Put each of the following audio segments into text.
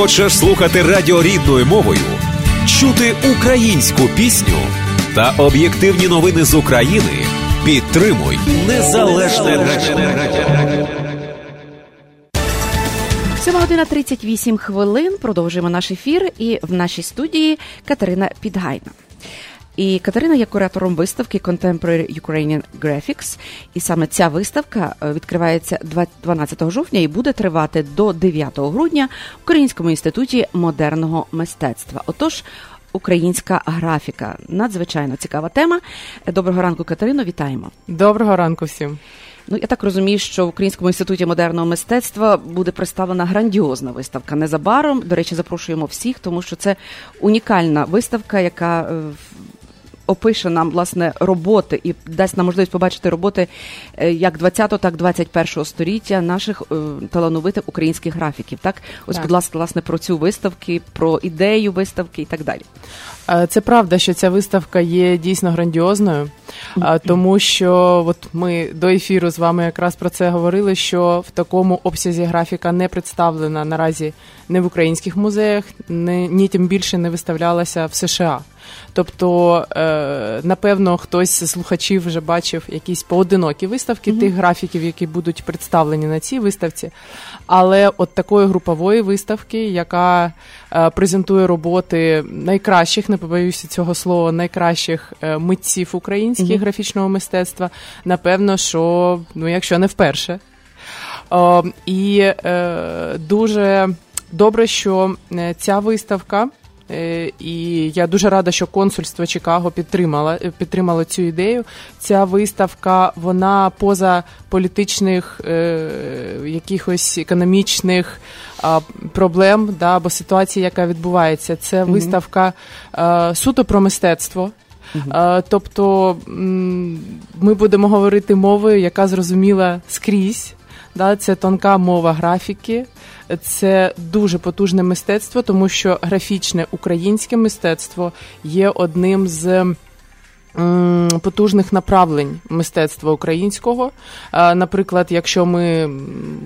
Хочеш слухати радіо рідною мовою, чути українську пісню та об'єктивні новини з України? Підтримуй незалежне радіо. 7 година 38 хвилин. Продовжуємо наш ефір. І в нашій студії Катерина Підгайна. І Катерина є куратором виставки Contemporary Ukrainian Graphics. І саме ця виставка е, відкривається 12 жовтня і буде тривати до 9 грудня в Українському інституті модерного мистецтва. Отож, українська графіка надзвичайно цікава тема. Доброго ранку, Катерино. Вітаємо. Доброго ранку всім. Ну, я так розумію, що в Українському інституті модерного мистецтва буде представлена грандіозна виставка незабаром. До речі, запрошуємо всіх, тому що це унікальна виставка, яка е, опише нам власне роботи і дасть нам можливість побачити роботи е, як 20-го, так і 21-го століття наших е, талановитих українських графіків. Так, ось, Так. будь ласка, власне про цю виставки, про ідею виставки і так далі. Е, Це правда, що ця виставка є дійсно грандіозною, тому що от ми до ефіру з вами якраз про це говорили, що в такому обсязі графіка не представлена наразі не в українських музеях, ні, ні тим більше не виставлялася в США. Тобто, е, напевно, хтось з слухачів вже бачив якісь поодинокі виставки тих графіків, які будуть представлені на цій виставці. Але от такої групової виставки, яка е, презентує роботи найкращих, не побоюся цього слова, найкращих е, митців українських Мгм. графічного мистецтва, напевно, що ну, якщо не вперше. О, і е, дуже добре, що ця виставка. Е, І я дуже рада, що консульство Чикаго підтримало, підтримало цю ідею. Ця виставка вона поза політичних е, якихось економічних проблем, да, або ситуації, яка відбувається. Це виставка е, суто про мистецтво. Е, Тобто ми будемо говорити мовою, яка зрозуміла скрізь. Да, це тонка мова графіки, це дуже потужне мистецтво, тому що графічне українське мистецтво є одним з. Потужних направлень мистецтва українського. Наприклад, якщо ми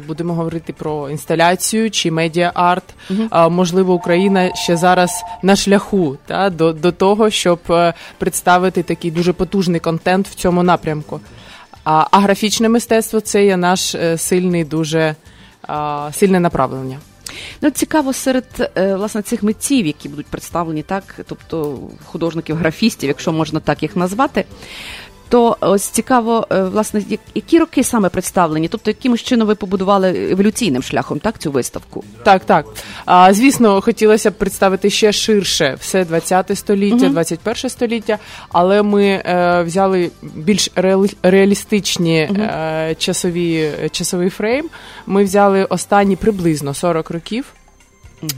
будемо говорити про інсталяцію чи медіа-арт, а, можливо, Україна ще зараз на шляху та, до, до того, щоб е, представити такий дуже потужний контент в цьому напрямку. А, а графічне мистецтво це є наш е, сильний, дуже а, сильне направлення. Ну, цікаво серед е, власне цих митців, які будуть представлені, так, тобто художників, графістів, якщо можна так їх назвати. То ось цікаво, е, власне, як- які роки саме представлені, тобто якимось чином ви побудували еволюційним шляхом так цю виставку? Так, так. А, звісно, хотілося б представити ще ширше все 20 століття, 21 століття, але ми е, взяли більш реалістичні е, часові, часовий фрейм. Ми взяли останні приблизно 40 років.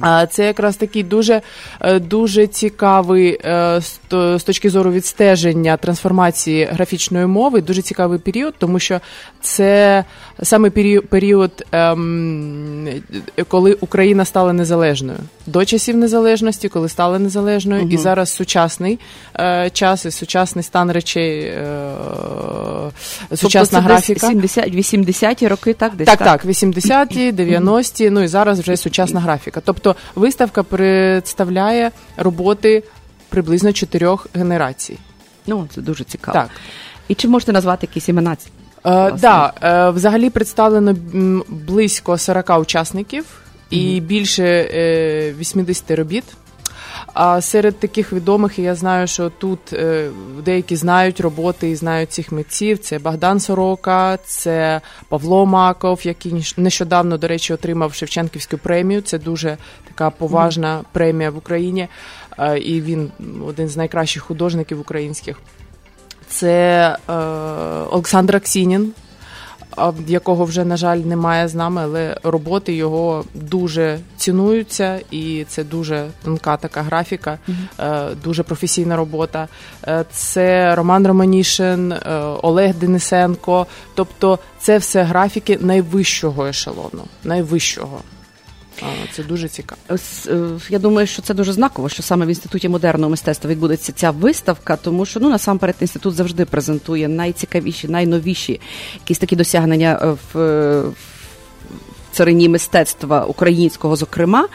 А Це якраз такий дуже, е, дуже цікавий е, з точки зору відстеження трансформації графічної мови, дуже цікавий період, тому що це саме період, період ем, коли Україна стала незалежною. До часів незалежності, коли стала незалежною, і зараз сучасний е, час і сучасний стан речей, е, сучасна тобто це графіка. 70, 80-ті роки, так? Десь Так, так, 80-ті, 90-ті, ну і зараз вже сучасна графіка. Тобто виставка представляє роботи приблизно чотирьох генерацій. Ну, це дуже цікаво. Так. І чи можете назвати якісь імена? Е, да, е, взагалі представлено близько 40 учасників і більше е, 80 робіт. А серед таких відомих я знаю, що тут е, деякі знають роботи і знають цих митців. Це Богдан Сорока, це Павло Маков, який нещодавно, до речі, отримав Шевченківську премію. Це дуже така поважна премія в Україні. Е, і він один з найкращих художників українських. Це е, Олександр Аксінін, якого вже, на жаль, немає з нами, але роботи його дуже цінуються, і це дуже тонка така графіка, е, дуже професійна робота. Е, це Роман Романішин, е, Олег Денисенко. Тобто, це все графіки найвищого ешелону. Найвищого. Це дуже цікаво. Е, Я думаю, що це дуже знаково, що саме в інституті модерного мистецтва відбудеться ця виставка, тому що ну насамперед інститут завжди презентує найцікавіші, найновіші якісь такі досягнення е, е, в царині мистецтва українського, зокрема.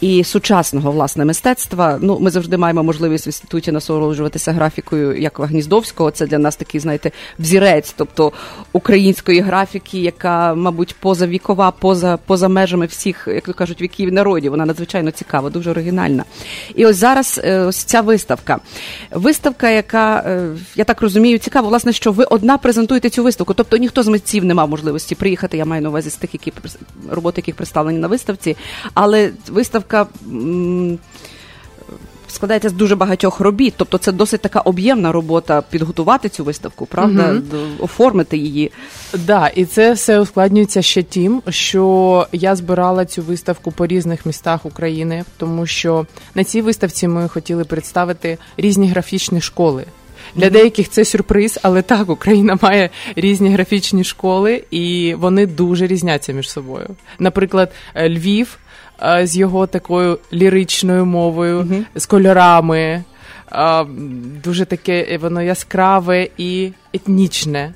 І сучасного власне мистецтва. Ну, ми завжди маємо можливість в інституті насолоджуватися графікою як Гніздовського. Це для нас такий, знаєте, взірець, тобто української графіки, яка, мабуть, позавікова, поза поза межами всіх, як то кажуть, віків народів. Вона надзвичайно цікава, дуже оригінальна. І ось зараз е, ось ця виставка. Виставка, яка е, я так розумію, цікаво, власне, що ви одна презентуєте цю виставку. Тобто ніхто з митців не мав можливості приїхати. Я маю на увазі з тих, які роботи, яких представлені на виставці, але виставка. М- Складається з дуже багатьох робіт, тобто це досить така об'ємна робота підготувати цю виставку, правда, угу. оформити її. Да, і це все ускладнюється ще тим, що я збирала цю виставку по різних містах України, тому що на цій виставці ми хотіли представити різні графічні школи. Для деяких це сюрприз, але так, Україна має різні графічні школи, і вони дуже різняться між собою. Наприклад, Львів з його такою ліричною мовою, mm-hmm. з кольорами. Дуже таке воно яскраве і етнічне.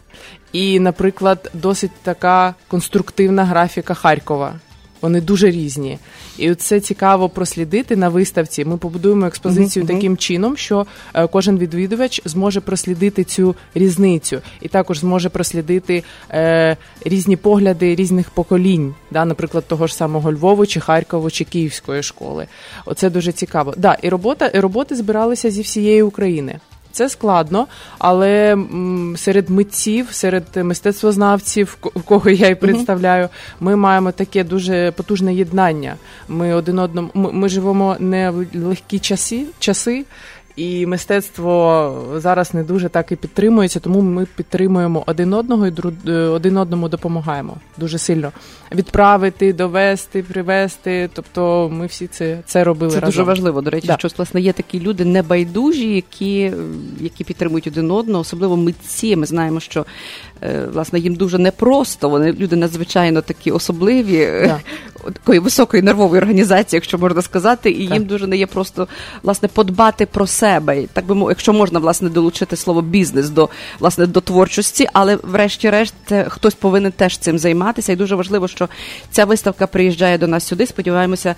І, наприклад, досить така конструктивна графіка Харкова. Вони дуже різні. І це цікаво прослідити на виставці. Ми побудуємо експозицію uh-huh, таким чином, що е, кожен відвідувач зможе прослідити цю різницю, і також зможе прослідити е, різні погляди різних поколінь, да, наприклад, того ж самого Львову, чи Харкову, чи Київської школи. Оце дуже цікаво. Да, і робота і роботи збиралися зі всієї України. Це складно, але серед митців, серед мистецтвознавців, кого я і представляю, ми маємо таке дуже потужне єднання. Ми один одному ми, ми живемо не в легкі часи, часи. І мистецтво зараз не дуже так і підтримується, тому ми підтримуємо один одного і е, один одному допомагаємо дуже сильно відправити, довести, привезти. Тобто, ми всі це це робили. Це разом. дуже важливо. До речі, да. що власне є такі люди небайдужі, які які підтримують один одного, особливо митці. Ми знаємо, що Е, власне їм дуже непросто. Вони люди надзвичайно такі особливі, е, такої високої нервової організації, якщо можна сказати, і так. їм дуже не є просто власне подбати про себе. Так би якщо можна власне долучити слово бізнес до власне до творчості, але врешті-решт е, хтось повинен теж цим займатися. І дуже важливо, що ця виставка приїжджає до нас сюди. Сподіваємося,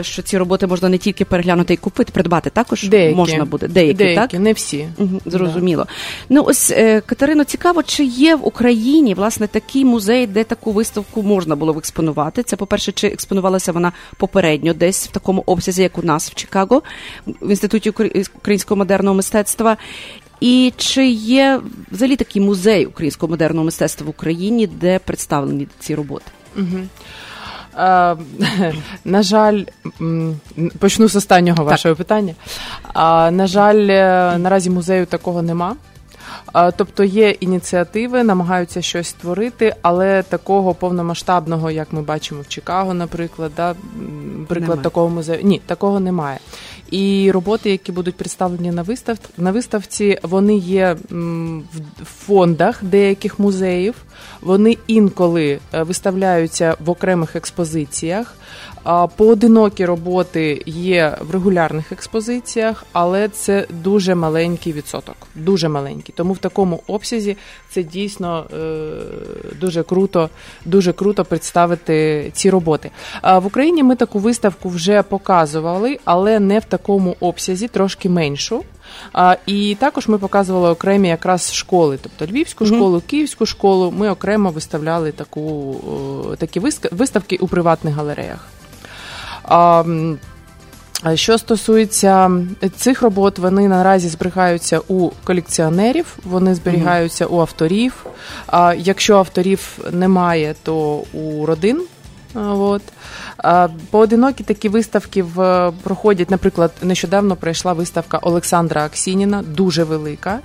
що ці роботи можна не тільки переглянути і купити, придбати також деякі. можна буде. Деякі, деякі так не всі Угу, зрозуміло. Да. Ну ось Катерино, цікаво, чи є в Україні власне такий музей, де таку виставку можна було б експонувати. Це, по-перше, чи експонувалася вона попередньо, десь в такому обсязі, як у нас в Чикаго, в інституті українського модерного мистецтва. І чи є взагалі такий музей українського модерного мистецтва в Україні, де представлені ці роботи? Угу. А, на жаль, почну з останнього вашого питання. А, На жаль, е, наразі музею такого нема. Тобто є ініціативи, намагаються щось створити, але такого повномасштабного, як ми бачимо в Чикаго, наприклад, да, приклад немає. такого музею. Ні, такого немає. І роботи, які будуть представлені на вистав на виставці, вони є в фондах деяких музеїв. Вони інколи е, виставляються в окремих експозиціях. Поодинокі роботи є в регулярних експозиціях, але це дуже маленький відсоток. Дуже маленький. Тому в такому обсязі це дійсно е, дуже круто, дуже круто представити ці роботи. В Україні ми таку виставку вже показували, але не в такому обсязі, трошки меншу. А, І також ми показували окремі якраз школи, тобто Львівську школу, Київську школу. Ми окремо виставляли таку такі виставки у приватних галереях. А, що стосується цих робот, вони наразі зберігаються у колекціонерів, вони зберігаються у авторів. А якщо авторів немає, то у родин. От. Поодинокі такі виставки в проходять. Наприклад, нещодавно пройшла виставка Олександра Аксініна, дуже велика,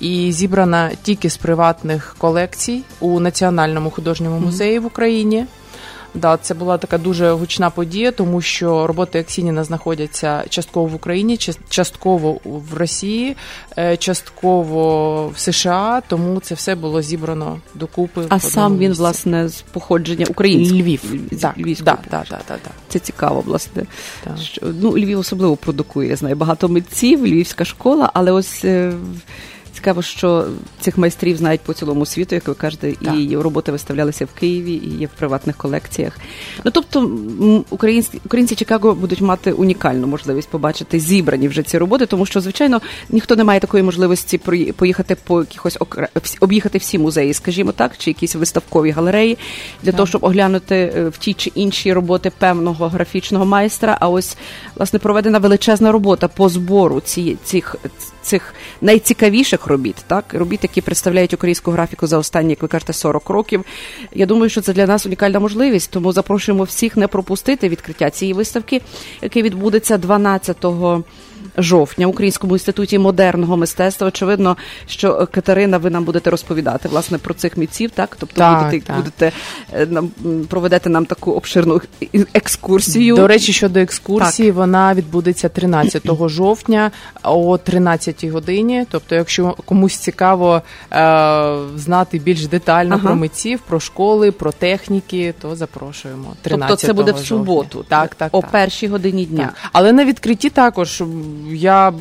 і зібрана тільки з приватних колекцій у Національному художньому музеї в Україні. Да, це була така дуже гучна подія, тому що роботи Аксініна знаходяться частково в Україні, частково в Росії, е, частково в США. Тому це все було зібрано докупи. А сам він місці. власне з походження українського Львів. Так, да, да, да, да, Це цікаво, власне. Що, ну, Львів особливо продукує. Я знаю багато митців, львівська школа, але ось. Цікаво, що цих майстрів знають по цілому світу, як ви кажете, Так. і роботи виставлялися в Києві і є в приватних колекціях. Ну тобто м, українські українці Чикаго будуть мати унікальну можливість побачити зібрані вже ці роботи, тому що звичайно ніхто не має такої можливості поїхати по якихось окре- об'їхати всі музеї, скажімо так, чи якісь виставкові галереї для того, щоб оглянути е, в ті чи інші роботи певного графічного майстра. А ось власне проведена величезна робота по збору ці, цих. Цих найцікавіших робіт, так робіт, які представляють українську графіку за останні, як ви кажете, 40 років. Я думаю, що це для нас унікальна можливість, тому запрошуємо всіх не пропустити відкриття цієї виставки, яке відбудеться 12 жовтня в Українському інституті модерного мистецтва. Очевидно, що е, Катерина, ви нам будете розповідати власне про цих митців, так тобто Так, будете, так. будете е, нам проведете нам таку обширну екскурсію. До речі, щодо екскурсії, вона відбудеться 13 жовтня о 13 годині. Тобто, якщо комусь цікаво е, знати більш детально Ага. про митців, про школи, про техніки, то запрошуємо. 13 тобто це буде в жовтня. суботу, Так, так, о так. першій годині дня. Так. Але на відкритті також я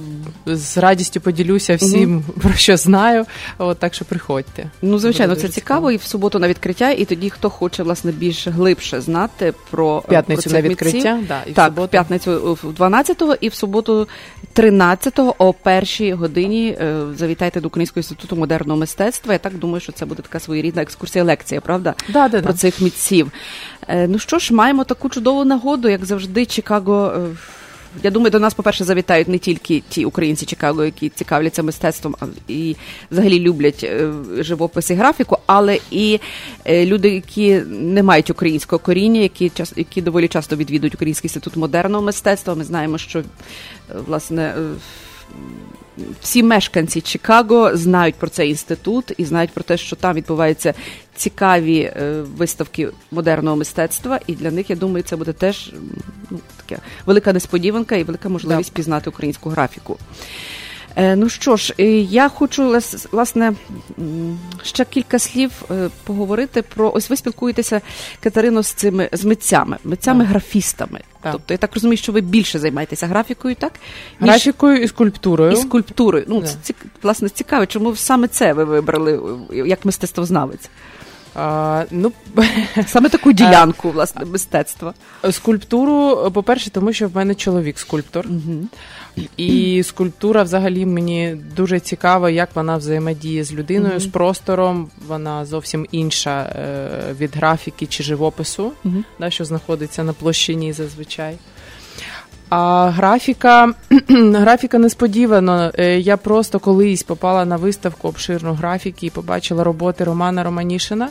з радістю поділюся всім, про що знаю. От, так що приходьте. Ну, звичайно, це дуже цікаво, і в суботу на відкриття, і тоді хто хоче власне більш глибше знати про п'ятницю про на відкриття, да, і в суботу. п'ятницю в 12-го і в суботу 13-го о першій годині е, завітайте до Українського інституту модерного мистецтва. Я так думаю, що це буде така своєрідна екскурсія лекція, правда? Да, да, про да. цих митців. Е, Ну що ж, маємо таку чудову нагоду, як завжди, Чикаго. Я думаю, до нас, по-перше, завітають не тільки ті українці Чикаго, які цікавляться мистецтвом і взагалі люблять е, живопис і графіку, але і е, люди, які не мають українського коріння, які час, які доволі часто відвідують Український інститут модерного мистецтва. Ми знаємо, що е, власне. Всі мешканці Чикаго знають про цей інститут і знають про те, що там відбуваються цікаві е, виставки модерного мистецтва, і для них я думаю, це буде теж ну, така велика несподіванка і велика можливість пізнати українську графіку. Е, Ну що ж, е, я хочу власне ще кілька слів поговорити про ось ви спілкуєтеся, Катерино, з цими з митцями, митцями-графістами. Так. Тобто я так розумію, що ви більше займаєтеся графікою, так? ніж- Графікою і скульптурою. і скульптурою. Ну, yeah. це цік- власне цікаво, чому саме це ви вибрали як мистецтвознавець? А, ну, Саме таку ділянку власне мистецтва. Скульптуру, по-перше, тому що в мене чоловік скульптор. І скульптура взагалі мені дуже цікава, як вона взаємодіє з людиною, з простором. Вона зовсім інша е, від графіки чи живопису, да, що знаходиться на площині зазвичай. А графіка, графіка несподівано. Е, Я просто колись попала на виставку обширну графіки і побачила роботи Романа Романішина.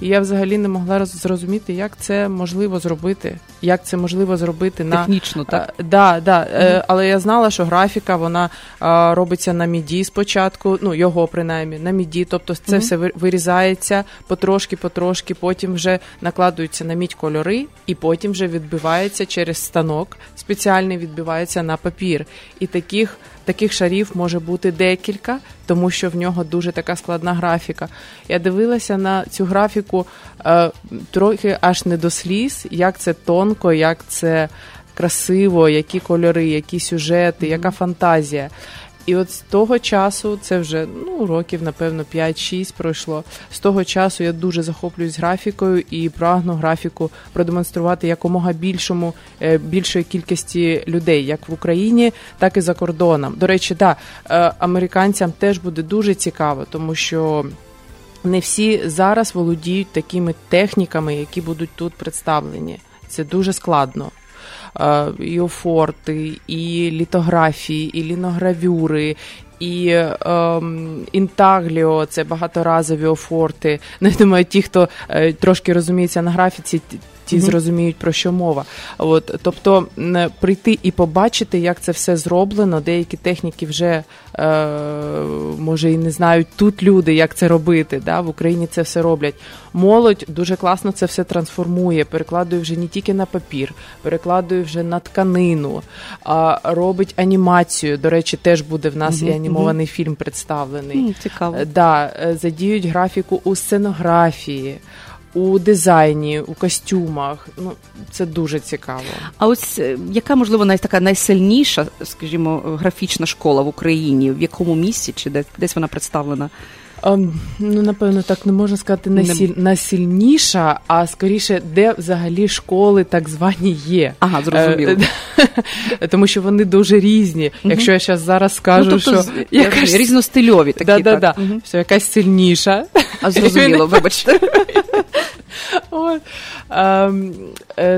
І я взагалі не могла зрозуміти, як це можливо зробити. Як це можливо зробити на Технічно, так. Е, Да, да. Е, але я знала, що графіка вона е, робиться на міді спочатку, ну його принаймні на міді. Тобто це все вирізається потрошки, потрошки, потім вже накладуються на мідь кольори, і потім вже відбивається через станок. Спеціальний відбивається на папір. І таких. Таких шарів може бути декілька, тому що в нього дуже така складна графіка. Я дивилася на цю графіку е, трохи аж не до сліз, як це тонко, як це красиво, які кольори, які сюжети, яка фантазія. І от з того часу, це вже ну, років, напевно, 5-6 пройшло. З того часу я дуже захоплююсь графікою і прагну графіку продемонструвати якомога більшому, е, більшої кількості людей, як в Україні, так і за кордоном. До речі, да, е, американцям теж буде дуже цікаво, тому що не всі зараз володіють такими техніками, які будуть тут представлені. Це дуже складно. Е, І офорти, і літографії, і ліногравюри, і ем, інтагліо це багаторазові офорти. Не думаю, ті, хто е, трошки розуміється на графіці, ті- зрозуміють про що мова. От, тобто прийти і побачити, як це все зроблено. Деякі техніки вже е, може і не знають тут люди, як це робити. Да? В Україні це все роблять. Молодь дуже класно це все трансформує, перекладує вже не тільки на папір, перекладує вже на тканину, а робить анімацію. До речі, теж буде в нас і анімований фільм представлений. Цікаво. Е, Да, е, задіють графіку у сценографії, у дизайні, у костюмах. Ну це дуже цікаво. А ось е, яка можливо най така найсильніша, скажімо, графічна школа в Україні? В якому місці чи де десь вона представлена? Um, ну, напевно, так не можна сказати найсіль... найсильніша, а скоріше, де взагалі школи так звані є. Ага, зрозуміло. Е, тому що вони дуже різні. Якщо я зараз зараз скажу, ну, тобто, що якась... різностильові такі. Да, да, так. да. Угу. Все, якась сильніша. А зрозуміло, вибачте. От. Ем,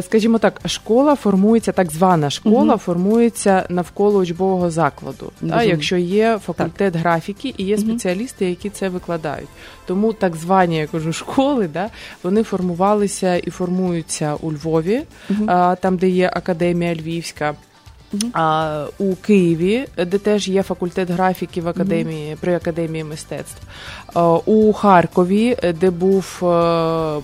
скажімо так, школа формується, так звана школа угу. формується навколо учбового закладу. Та, якщо є факультет так. графіки і є спеціалісти, які це викладають. Тому так звані я кажу школи, да, вони формувалися і формуються у Львові, угу. а, там, де є академія Львівська. А, У Києві, де теж є факультет графіки в академії при академії мистецтв, а, у Харкові, де був а,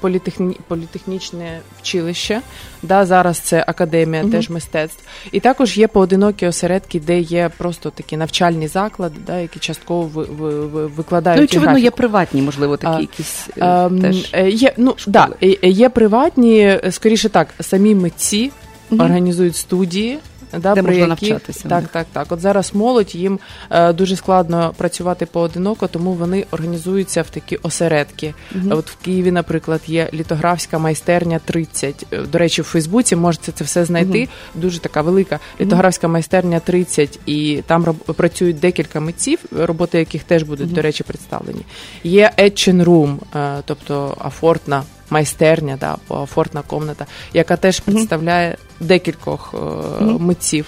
політехні, політехнічне вчилище, да, зараз це академія uh-huh. теж мистецтв. І також є поодинокі осередки, де є просто такі навчальні заклади, да, які частково ви, ви, ви, викладають. Ну, очевидно, графіку. є приватні, можливо, такі а, якісь а, теж є, ну, да, є приватні, скоріше так, самі митці угу. організують студії. Да, Де про можна які... навчатися. Так, так, так. От зараз молодь їм е, дуже складно працювати поодиноко, тому вони організуються в такі осередки. Угу. От в Києві, наприклад, є літографська майстерня 30. До речі, в Фейсбуці можете це все знайти. Угу. Дуже така велика літографська майстерня 30, і там роб... працюють декілька митців, роботи яких теж будуть, до речі, представлені. Є Etching Room, е, тобто афортна майстерня, да, фортна комната, яка теж представляє декількох е, митців.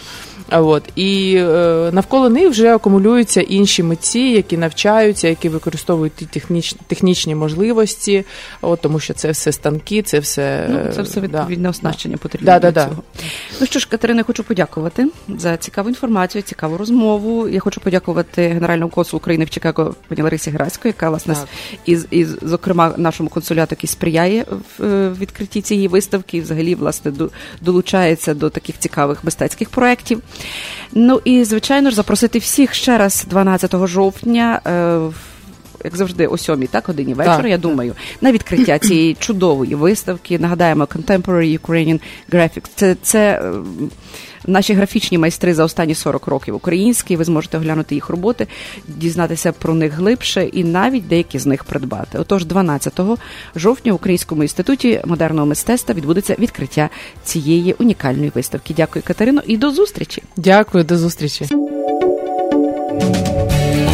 От і е, навколо них вже акумулюються інші митці, які навчаються, які використовують ті технічні технічні можливості, от тому що це все станки, це все ну, це все відповідне да. оснащення потрібно да, для да, цього. Ну що ж, Катерина, хочу подякувати за цікаву інформацію, цікаву розмову. Я хочу подякувати генеральному консулу України в Чикаго пані Ларисі Грасько, яка власне із, із зокрема нашому консуляту, який сприяє в е, відкритті цієї виставки, і взагалі власне до, долучається до таких цікавих мистецьких проєктів. Ну і звичайно ж запросити всіх ще раз 12 жовтня. Е, як завжди, о сьомій так годині вечора, я думаю, на відкриття цієї чудової виставки. Нагадаємо, Contemporary Ukrainian Graphics. Це це наші графічні майстри за останні 40 років українські. Ви зможете оглянути їх роботи, дізнатися про них глибше і навіть деякі з них придбати. Отож, 12 жовтня в Українському інституті модерного мистецтва відбудеться відкриття цієї унікальної виставки. Дякую, Катерино, і до зустрічі. Дякую, до зустрічі.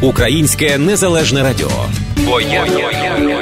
Українське незалежне радіо. Я.